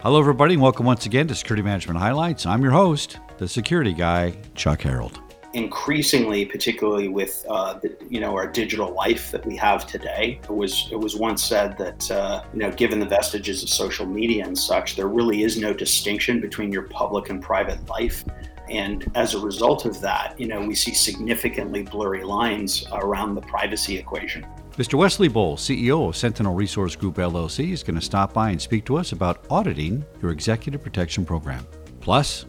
Hello, everybody, and welcome once again to Security Management Highlights. I'm your host, the security guy, Chuck Harold. Increasingly, particularly with uh, the, you know our digital life that we have today, it was it was once said that uh, you know given the vestiges of social media and such, there really is no distinction between your public and private life. And as a result of that, you know, we see significantly blurry lines around the privacy equation. Mr. Wesley Bohl, CEO of Sentinel Resource Group LLC, is going to stop by and speak to us about auditing your executive protection program. Plus,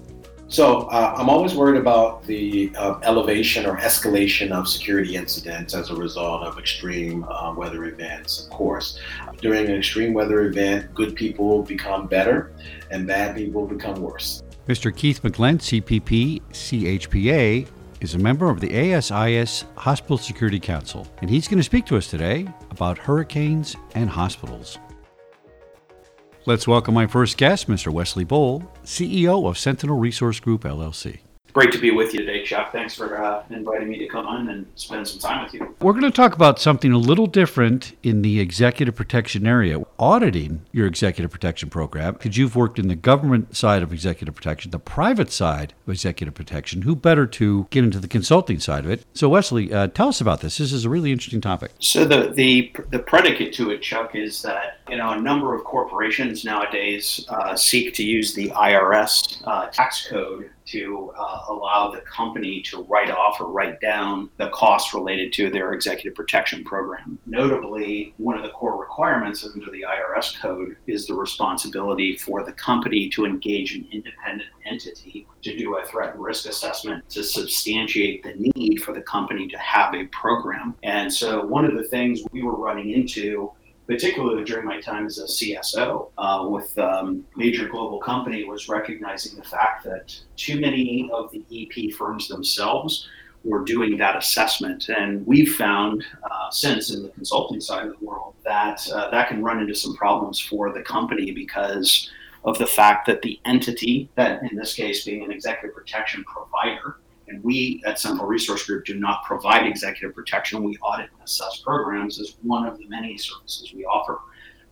so uh, I'm always worried about the uh, elevation or escalation of security incidents as a result of extreme uh, weather events. Of course, during an extreme weather event, good people become better, and bad people become worse. Mr. Keith McGlynn, CPP, CHPA, is a member of the ASIS Hospital Security Council, and he's going to speak to us today about hurricanes and hospitals. Let's welcome my first guest, Mr. Wesley Bohl, CEO of Sentinel Resource Group LLC. Great to be with you today, Chuck. Thanks for uh, inviting me to come on and spend some time with you. We're going to talk about something a little different in the executive protection area auditing your executive protection program, because you've worked in the government side of executive protection, the private side of executive protection. Who better to get into the consulting side of it? So, Wesley, uh, tell us about this. This is a really interesting topic. So, the, the, the predicate to it, Chuck, is that you know a number of corporations nowadays uh, seek to use the IRS uh, tax code to uh, allow the company to write off or write down the costs related to their executive protection program. Notably, one of the core requirements under the IRS code is the responsibility for the company to engage an independent entity to do a threat and risk assessment to substantiate the need for the company to have a program. And so, one of the things we were running into particularly during my time as a CSO uh, with um, major global company, was recognizing the fact that too many of the EP firms themselves were doing that assessment. And we've found uh, since in the consulting side of the world that uh, that can run into some problems for the company because of the fact that the entity, that in this case being an executive protection provider, and we at Sentinel Resource Group do not provide executive protection. We audit and assess programs as one of the many services we offer.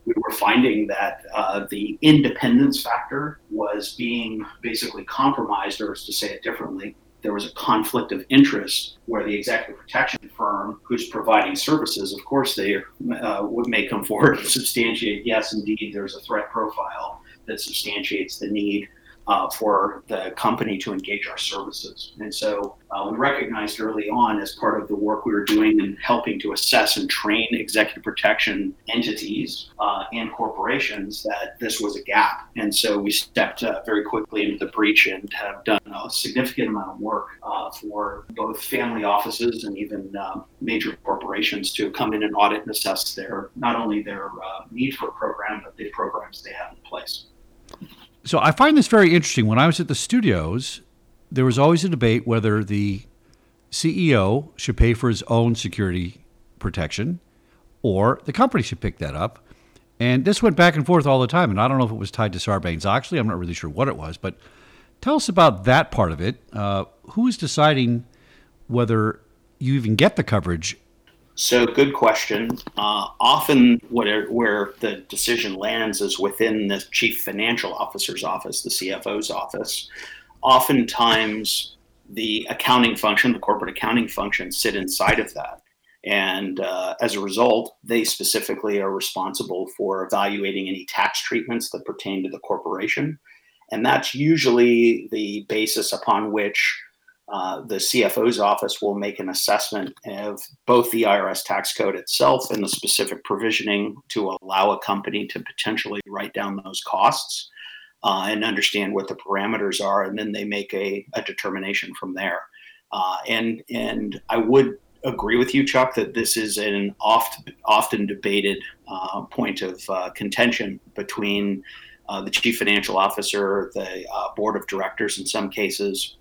We were finding that uh, the independence factor was being basically compromised, or to say it differently, there was a conflict of interest where the executive protection firm who's providing services, of course, they uh, may come forward and substantiate, yes, indeed, there's a threat profile that substantiates the need uh, for the company to engage our services. And so uh, we recognized early on, as part of the work we were doing in helping to assess and train executive protection entities uh, and corporations, that this was a gap. And so we stepped uh, very quickly into the breach and have done a significant amount of work uh, for both family offices and even uh, major corporations to come in and audit and assess their not only their need for a program, but the programs they have in place. So I find this very interesting. When I was at the studios, there was always a debate whether the CEO should pay for his own security protection or the company should pick that up. And this went back and forth all the time. And I don't know if it was tied to Sarbanes Oxley. I'm not really sure what it was. But tell us about that part of it. Uh, who is deciding whether you even get the coverage so, good question. Uh, often, where, where the decision lands is within the chief financial officer's office, the CFO's office. Oftentimes, the accounting function, the corporate accounting function, sit inside of that. And uh, as a result, they specifically are responsible for evaluating any tax treatments that pertain to the corporation. And that's usually the basis upon which uh, the CFO's office will make an assessment of both the IRS tax code itself and the specific provisioning to allow a company to potentially write down those costs uh, and understand what the parameters are, and then they make a, a determination from there. Uh, and and I would agree with you, Chuck, that this is an oft often debated uh, point of uh, contention between. the chief financial officer, the board of directors, in some cases,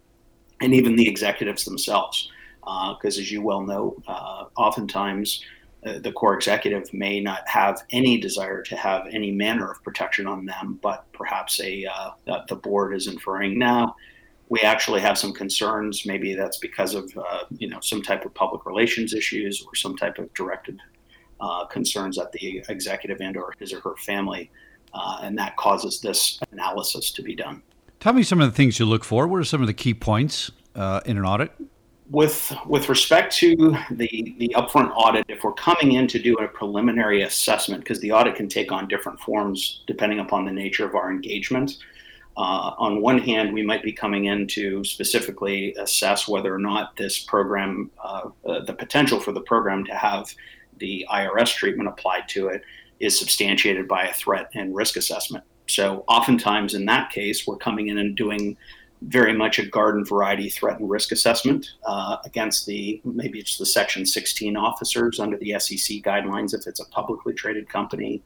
and even the executives themselves. Because, uh, as you well know, uh, oftentimes uh, the core executive may not have any desire to have any manner of protection on them, but perhaps a uh, the board is inferring now. We actually have some concerns. Maybe that's because of uh, you know some type of public relations issues or some type of directed uh, concerns at the executive and or his or her family and that causes this analysis to be done. Tell me some of the things you look for. What are some of the key points uh, in an audit? With with respect to the the upfront audit, if we're coming in to do a preliminary assessment, because the audit can take on different forms depending upon the nature of our engagement. Uh, on one hand, we might be coming in to specifically assess whether or not this program, uh, uh, the potential for the program to have the IRS treatment applied to it, is substantiated by a threat and risk assessment. So, oftentimes in that case, we're coming in and doing very much a garden variety threat and risk assessment uh, against the maybe it's the Section 16 officers under the SEC guidelines if it's a publicly traded company.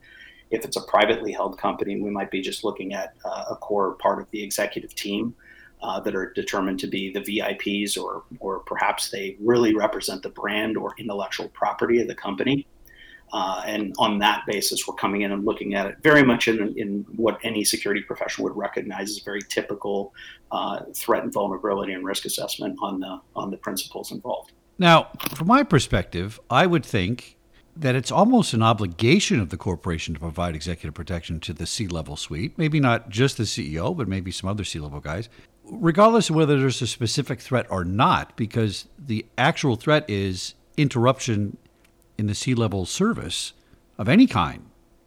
If it's a privately held company, we might be just looking at uh, a core part of the executive team. Uh, that are determined to be the VIPs, or or perhaps they really represent the brand or intellectual property of the company. Uh, and on that basis, we're coming in and looking at it very much in, in what any security professional would recognize as very typical uh, threat and vulnerability and risk assessment on the on the principals involved. Now, from my perspective, I would think that it's almost an obligation of the corporation to provide executive protection to the C-level suite. Maybe not just the CEO, but maybe some other C-level guys, regardless of whether there's a specific threat or not, because the actual threat is interruption in the C-level service of any kind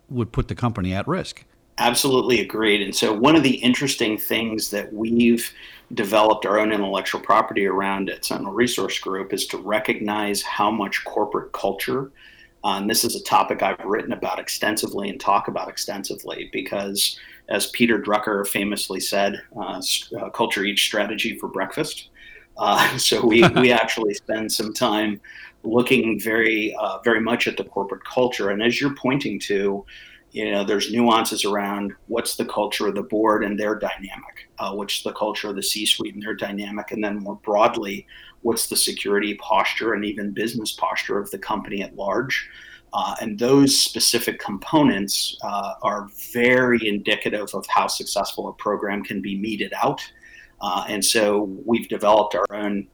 would put the company at risk. Absolutely agreed. And so, one of the interesting things that we've developed our own intellectual property around at Sentinel Resource Group is to recognize how much corporate culture. Uh, and this is a topic I've written about extensively and talk about extensively because, as Peter Drucker famously said, uh, uh culture eats strategy for breakfast. Uh, so we, we actually spend some time looking very uh, very much at the corporate culture. And as you're pointing to, you know, there's nuances around what's the culture of the board and their dynamic, uh, what's the culture of the C-suite and their dynamic, and then more broadly, what's the security posture and even business posture of the company at large. Uh, and those specific components uh, are very indicative of how successful a program can be meted out. Uh, and so we've developed our own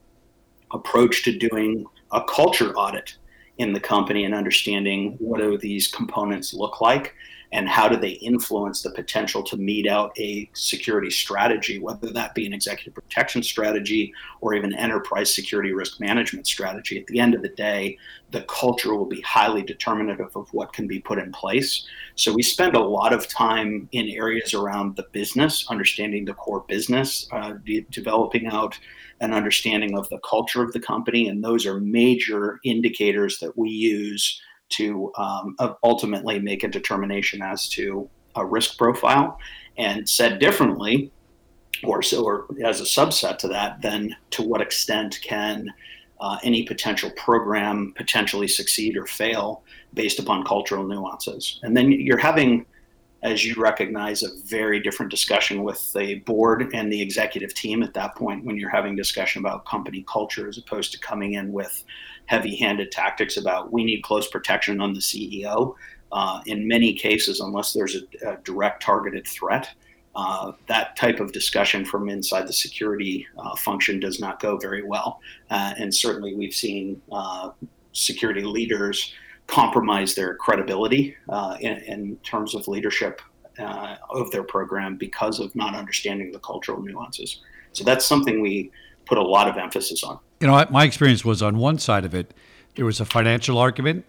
approach to doing a culture audit in the company and understanding what do these components look like and how do they influence the potential to mete out a security strategy, whether that be an executive protection strategy or even enterprise security risk management strategy. At the end of the day, the culture will be highly determinative of what can be put in place. So we spend a lot of time in areas around the business, understanding the core business, uh, de- developing out an understanding of the culture of the company, and those are major indicators that we use to um, ultimately make a determination as to a risk profile. And said differently, or so, or as a subset to that, then to what extent can uh, any potential program potentially succeed or fail based upon cultural nuances? And then you're having as you recognize, a very different discussion with the board and the executive team at that point when you're having discussion about company culture as opposed to coming in with heavy-handed tactics about we need close protection on the CEO. Uh, in many cases, unless there's a, a direct targeted threat, uh, that type of discussion from inside the security uh, function does not go very well. Uh, and certainly, we've seen uh, security leaders compromise their credibility uh, in, in, terms of leadership uh, of their program because of not understanding the cultural nuances. So that's something we put a lot of emphasis on. You know, my experience was on one side of it, there was a financial argument.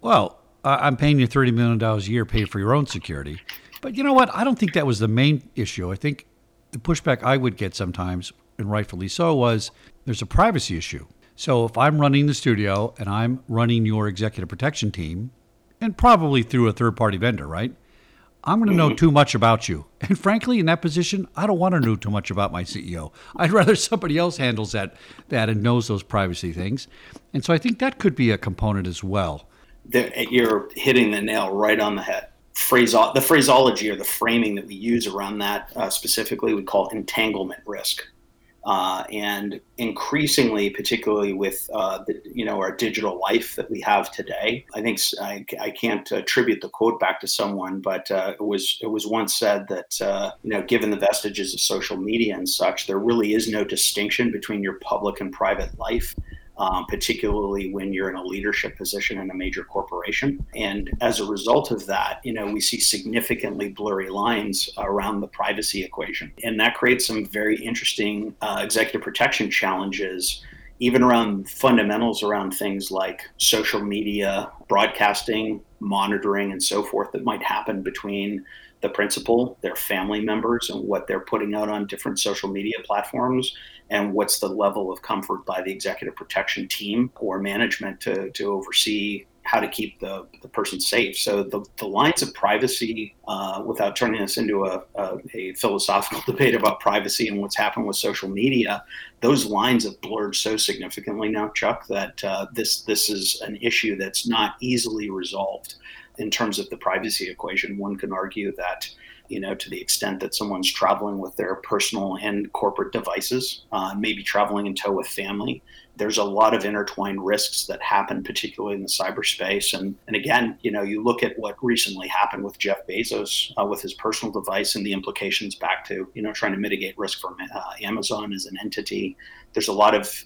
Well, I'm paying you $30 million a year, pay for your own security. But you know what? I don't think that was the main issue. I think the pushback I would get sometimes, and rightfully so, was there's a privacy issue. So if I'm running the studio and I'm running your executive protection team, and probably through a third party vendor, right? I'm going to know too much about you. And frankly, in that position, I don't want to know too much about my CEO. I'd rather somebody else handles that that and knows those privacy things. And so I think that could be a component as well. You're hitting the nail right on the head. Phraso- the phraseology or the framing that we use around that uh, specifically, we call entanglement risk. Uh, and increasingly, particularly with uh, the, you know our digital life that we have today, I think I, I can't attribute the quote back to someone, but uh, it was it was once said that uh, you know given the vestiges of social media and such, there really is no distinction between your public and private life. Um, particularly when you're in a leadership position in a major corporation. And as a result of that, you know, we see significantly blurry lines around the privacy equation. And that creates some very interesting uh, executive protection challenges even around fundamentals around things like social media, broadcasting, monitoring, and so forth that might happen between the principal, their family members, and what they're putting out on different social media platforms, and what's the level of comfort by the executive protection team or management to, to oversee how to keep the, the person safe. So the, the lines of privacy, uh, without turning this into a, a, a, philosophical debate about privacy and what's happened with social media, those lines have blurred so significantly now, Chuck, that uh, this this is an issue that's not easily resolved in terms of the privacy equation. One can argue that you know, to the extent that someone's traveling with their personal and corporate devices, uh, maybe traveling in tow with family. There's a lot of intertwined risks that happen, particularly in the cyberspace. And, and again, you know, you look at what recently happened with Jeff Bezos uh, with his personal device and the implications back to, you know, trying to mitigate risk from uh, Amazon as an entity. There's a lot of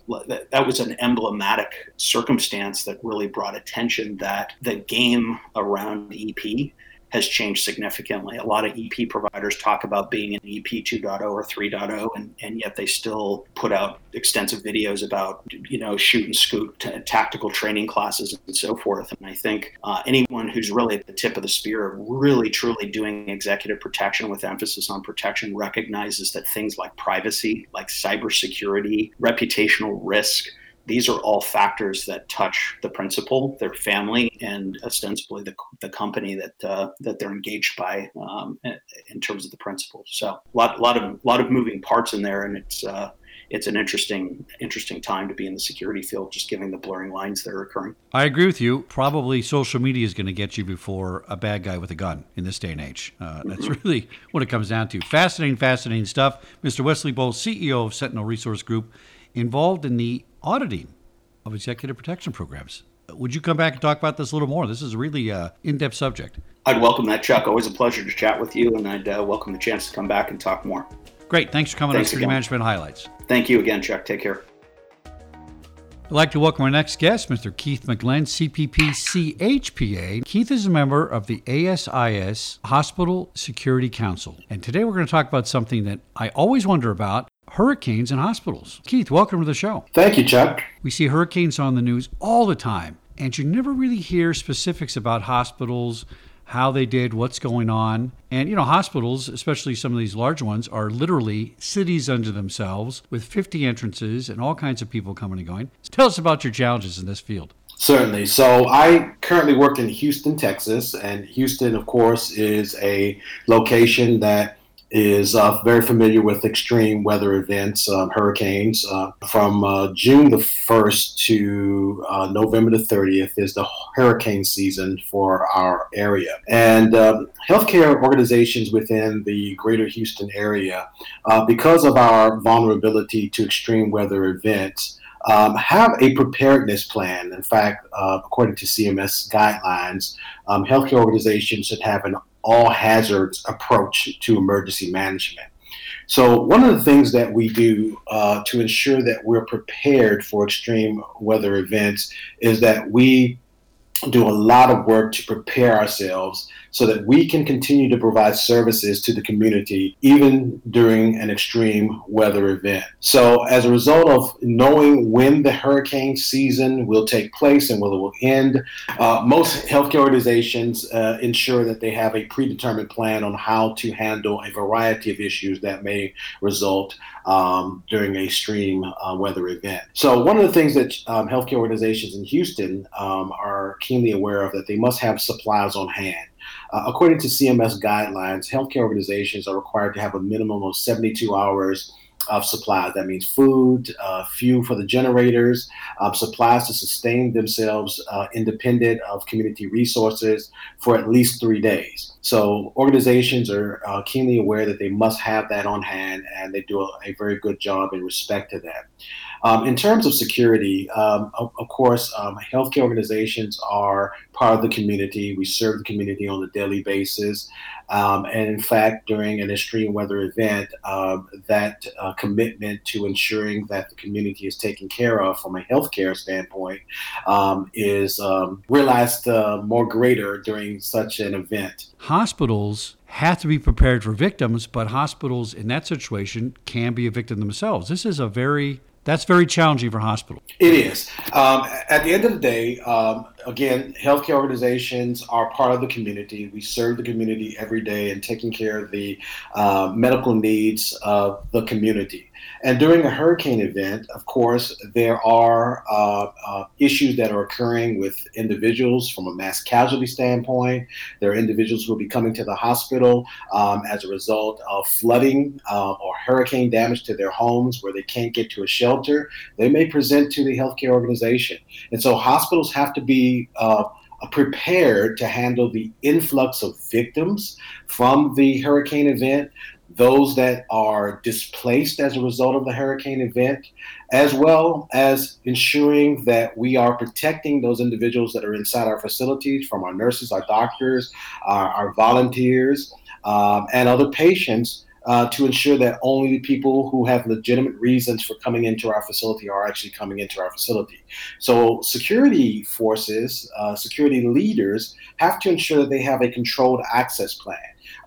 that was an emblematic circumstance that really brought attention that the game around EP has changed significantly. A lot of EP providers talk about being an EP 2.0 or 3.0, and, and yet they still put out extensive videos about, you know, shoot and scoot t- tactical training classes and so forth. And I think uh, anyone who's really at the tip of the spear of really truly doing executive protection with emphasis on protection recognizes that things like privacy, like cybersecurity, reputational risk, these are all factors that touch the principal, their family, and ostensibly the, the company that uh, that they're engaged by um, in terms of the principal. So a lot, lot of lot of moving parts in there, and it's uh, it's an interesting interesting time to be in the security field, just given the blurring lines that are occurring. I agree with you. Probably social media is going to get you before a bad guy with a gun in this day and age. Uh, that's mm-hmm. really what it comes down to. Fascinating, fascinating stuff. Mr. Wesley Bowles, CEO of Sentinel Resource Group, involved in the auditing of executive protection programs. Would you come back and talk about this a little more? This is a really uh, in-depth subject. I'd welcome that, Chuck. Always a pleasure to chat with you, and I'd uh, welcome the chance to come back and talk more. Great. Thanks for coming Thanks on Security Management Highlights. Thank you again, Chuck. Take care. I'd like to welcome our next guest, Mr. Keith McGlenn, CPP CHPA. Keith is a member of the ASIS Hospital Security Council. And today we're going to talk about something that I always wonder about hurricanes in hospitals. Keith, welcome to the show. Thank you, Chuck. We see hurricanes on the news all the time, and you never really hear specifics about hospitals, how they did, what's going on. And, you know, hospitals, especially some of these large ones, are literally cities unto themselves with 50 entrances and all kinds of people coming and going. So tell us about your challenges in this field. Certainly. So I currently work in Houston, Texas, and Houston, of course, is a location that is uh, very familiar with extreme weather events, um, hurricanes. Uh, from uh, June the 1st to uh, November the 30th is the hurricane season for our area. And um, healthcare organizations within the greater Houston area, uh, because of our vulnerability to extreme weather events, um, have a preparedness plan. In fact, uh, according to CMS guidelines, um, healthcare organizations should have an all hazards approach to emergency management. So, one of the things that we do uh, to ensure that we're prepared for extreme weather events is that we do a lot of work to prepare ourselves so that we can continue to provide services to the community even during an extreme weather event. So, as a result of knowing when the hurricane season will take place and will it will end, uh, most healthcare organizations uh, ensure that they have a predetermined plan on how to handle a variety of issues that may result um, during a extreme uh, weather event. So, one of the things that um, healthcare organizations in Houston um, are keenly aware of that they must have supplies on hand. Uh, according to CMS guidelines, healthcare organizations are required to have a minimum of 72 hours of supplies. That means food, uh, fuel for the generators, uh, supplies to sustain themselves uh, independent of community resources for at least three days. So organizations are uh, keenly aware that they must have that on hand, and they do a, a very good job in respect to that. Um, in terms of security, um, of, of, course, um, healthcare organizations are part of the community. We serve the community on a daily basis. Um, and in fact, during an extreme weather event, uh, that uh, commitment to ensuring that the community is taken care of from a healthcare standpoint um, is um, realized uh, more greater during such an event. Hospitals have to be prepared for victims, but hospitals in that situation can be a victim themselves. This is a very that's very challenging for hospitals. It is. Um, at the end of the day, um, again, healthcare organizations are part of the community. We serve the community every day and taking care of the uh, medical needs of the community. And during a hurricane event, of course, there are uh, uh, issues that are occurring with individuals from a mass casualty standpoint. There are individuals who will be coming to the hospital um, as a result of flooding uh, or hurricane damage to their homes where they can't get to a shelter. They may present to the healthcare organization. And so hospitals have to be uh, prepared to handle the influx of victims from the hurricane event, those that are displaced as a result of the hurricane event, as well as ensuring that we are protecting those individuals that are inside our facilities from our nurses, our doctors, our, our volunteers, um, and other patients. Uh, to ensure that only the people who have legitimate reasons for coming into our facility are actually coming into our facility. So, security forces, uh, security leaders have to ensure that they have a controlled access plan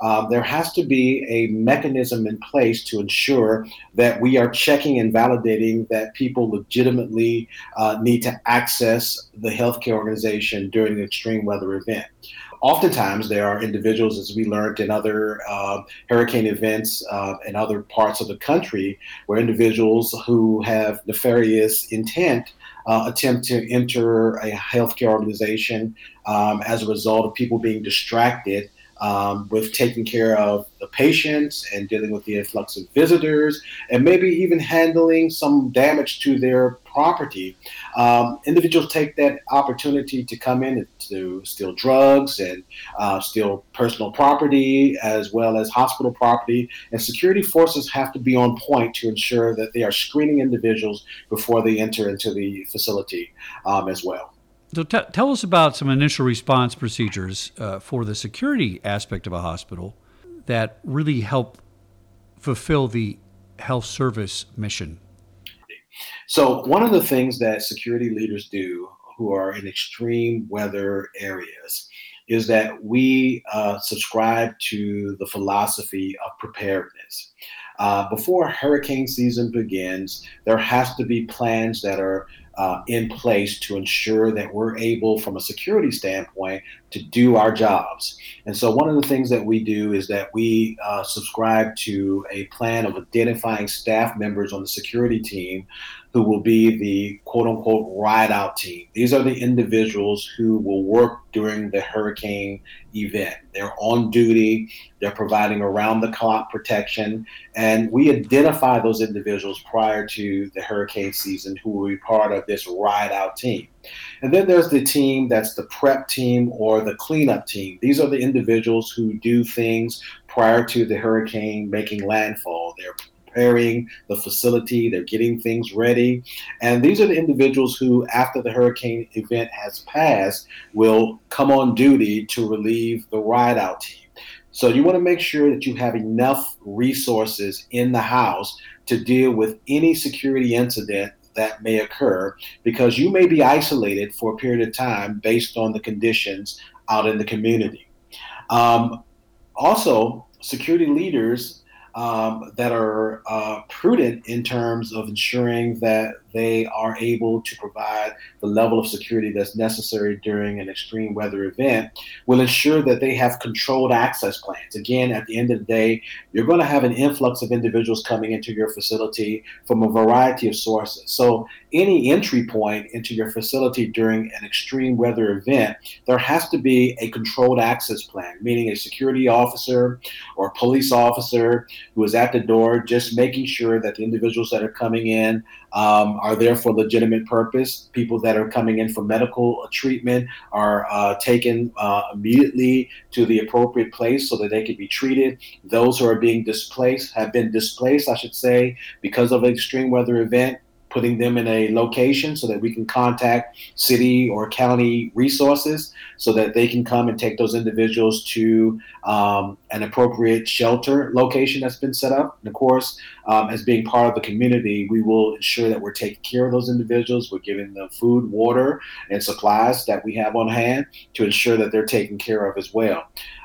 um, there has to be a mechanism in place to ensure that we are checking and validating that people legitimately uh, need to access the healthcare organization during an extreme weather event. Oftentimes, there are individuals, as we learned in other uh, hurricane events uh, in other parts of the country, where individuals who have nefarious intent uh, attempt to enter a healthcare organization um, as a result of people being distracted um, with taking care of the patients and dealing with the influx of visitors and maybe even handling some damage to their property. Um, individuals take that opportunity to come in and to steal drugs and uh, steal personal property as well as hospital property. And security forces have to be on point to ensure that they are screening individuals before they enter into the facility um, as well. So t- tell us about some initial response procedures uh, for the security aspect of a hospital that really help fulfill the health service mission. So one of the things that security leaders do who are in extreme weather areas is that we uh, subscribe to the philosophy of preparedness. Uh, before hurricane season begins, there has to be plans that are uh, in place to ensure that we're able, from a security standpoint, to do our jobs. And so, one of the things that we do is that we uh, subscribe to a plan of identifying staff members on the security team who will be the quote unquote ride out team. These are the individuals who will work during the hurricane event. They're on duty, they're providing around the clock protection, and we identify those individuals prior to the hurricane season who will be part of this ride out team. And then there's the team that's the prep team or the cleanup team. These are the individuals who do things prior to the hurricane making landfall. They're preparing the facility, they're getting things ready. And these are the individuals who, after the hurricane event has passed, will come on duty to relieve the ride out team. So you want to make sure that you have enough resources in the house to deal with any security incident that may occur because you may be isolated for a period of time based on the conditions out in the community. Um, also, security leaders um, that are uh, prudent in terms of ensuring that they are able to provide the level of security that's necessary during an extreme weather event will ensure that they have controlled access plans. Again, at the end of the day, you're going to have an influx of individuals coming into your facility from a variety of sources. So, any entry point into your facility during an extreme weather event, there has to be a controlled access plan, meaning a security officer or police officer who is at the door just making sure that the individuals that are coming in um, are there for legitimate purpose. People that are coming in for medical treatment are uh, taken uh, immediately to the appropriate place so that they can be treated. Those who are being displaced have been displaced, I should say, because of an extreme weather event putting them in a location so that we can contact city or county resources so that they can come and take those individuals to um, an appropriate shelter location that's been set up. And of course, um, as being part of the community, we will ensure that we're taking care of those individuals. We're giving them food, water, and supplies that we have on hand to ensure that they're taken care of as well.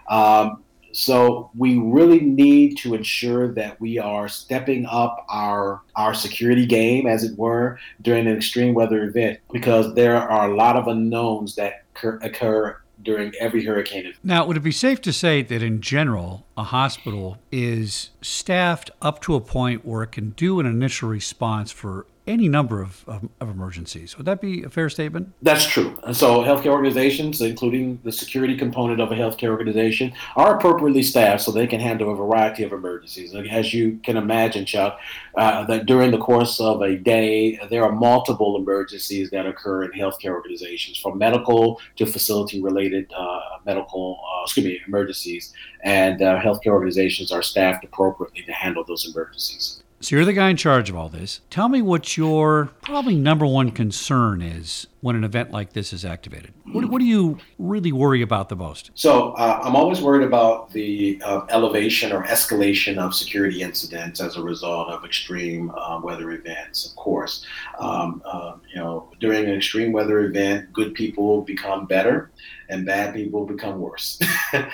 Um, so we really need to ensure that we are stepping up our our security game, as it were, during an extreme weather event, because there are a lot of unknowns that occur, occur during every hurricane. Now, would it be safe to say that in general, a hospital is staffed up to a point where it can do an initial response for any number of, of, of emergencies? Would that be a fair statement? That's true. So, healthcare organizations, including the security component of a healthcare organization, are appropriately staffed so they can handle a variety of emergencies. As you can imagine, Chuck, uh, that during the course of a day, there are multiple emergencies that occur in healthcare organizations, from medical to facility-related uh, medical, uh, excuse me, emergencies. And uh, healthcare organizations are staffed appropriately to handle those emergencies. So you're the guy in charge of all this. Tell me what your probably number one concern is when an event like this is activated. What, what do you really worry about the most? So uh, I'm always worried about the uh, elevation or escalation of security incidents as a result of extreme uh, weather events. Of course, um, uh, you know, during an extreme weather event, good people become better, and bad people become worse.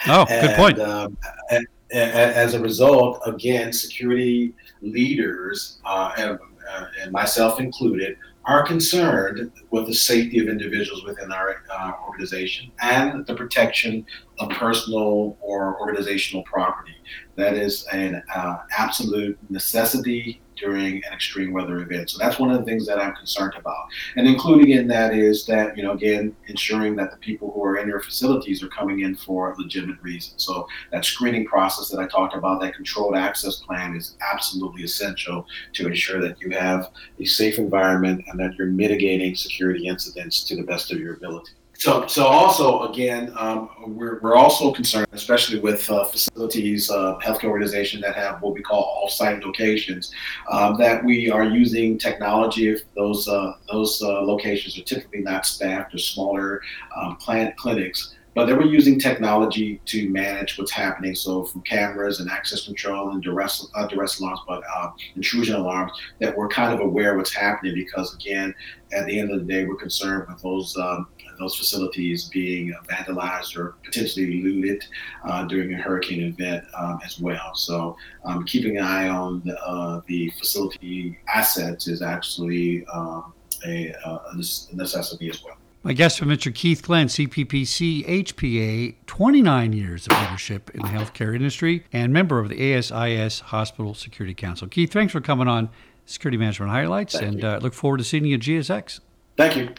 Oh, good point. Um, and, as a result, again, security leaders, uh, and, uh, and, myself included, are concerned with the safety of individuals within our uh, organization and the protection of personal or organizational property. That is an uh, absolute necessity during an extreme weather event. So that's one of the things that I'm concerned about. And including in that is that, you know, again, ensuring that the people who are in your facilities are coming in for legitimate reasons. So that screening process that I talked about, that controlled access plan is absolutely essential to ensure that you have a safe environment and that you're mitigating security incidents to the best of your ability. So, so also again, um, we're, we're also concerned, especially with uh, facilities, uh, healthcare organizations that have what we call off-site locations, um, that we are using technology. If those uh, those uh, locations are typically not staffed or smaller um, plant clinics, but they were using technology to manage what's happening. So from cameras and access control and duress, uh, duress alarms, but uh, intrusion alarms, that we're kind of aware of what's happening because again, at the end of the day, we're concerned with those um, those facilities being vandalized or potentially looted uh, during a hurricane event um, as well. So um, keeping an eye on the, uh, the facility assets is actually um, a, a necessity as well. My guest is Mr. Keith Glenn, CPPC, HPA, 29 years of leadership in the healthcare industry and member of the ASIS Hospital Security Council. Keith, thanks for coming on Security Management Highlights, Thank and uh, look forward to seeing you at GSX. Thank you.